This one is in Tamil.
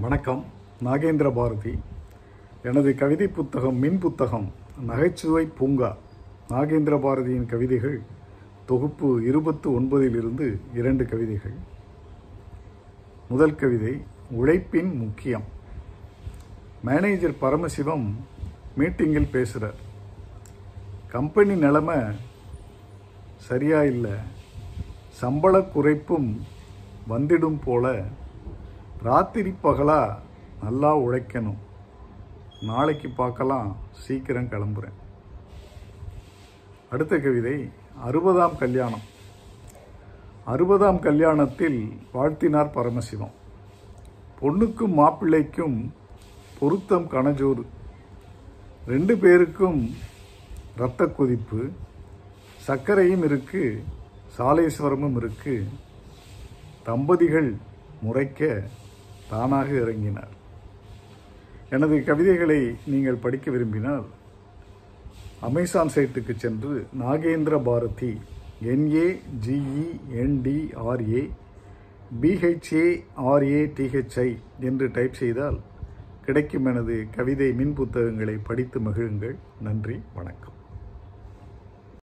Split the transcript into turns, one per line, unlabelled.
வணக்கம். நாகேந்திர பாரதி. எனது கவிதை புத்தகம் மின் புத்தகம் நகைச்சுவை பூங்கா நாகேந்திர பாரதியின் கவிதைகள் தொகுப்பு இருபத்து ஒன்பதிலிருந்து இரண்டு கவிதைகள். முதல் கவிதை உழைப்பின் முக்கியம். மேனேஜர் பரமசிவம் மீட்டிங்கில் பேசுகிறார் கம்பெனி நிலைமை சரியா இல்லை. சம்பள குறைப்பும் வந்திடும் போல ராத்திரி பகலாக நல்லா உழைக்கணும். நாளைக்கு பார்க்கலாம் சீக்கிரம் கிளம்புறேன். அடுத்த கவிதை அறுபதாம் கல்யாணம். அறுபதாம் கல்யாணத்தில் வாழ்த்தினார் பரமசிவம். பொண்ணுக்கும் மாப்பிள்ளைக்கும் பொருத்தம் கணஜோறு ரெண்டு பேருக்கும் இரத்த கொதிப்பு. சர்க்கரையும் இருக்குது சாலேஸ்வரமும் இருக்குது தம்பதிகள் முறைக்க தானாக இறங்கினார். எனது கவிதைகளை நீங்கள் படிக்க விரும்பினால் அமேசான் சைட்டுக்கு சென்று Nagendra Bharathi N A G E N D R A B H A R A T H I என்று டைப் செய்தால் கிடைக்கும் எனது கவிதை மின் புத்தகங்களை படித்து மகிழுங்கள். நன்றி வணக்கம்.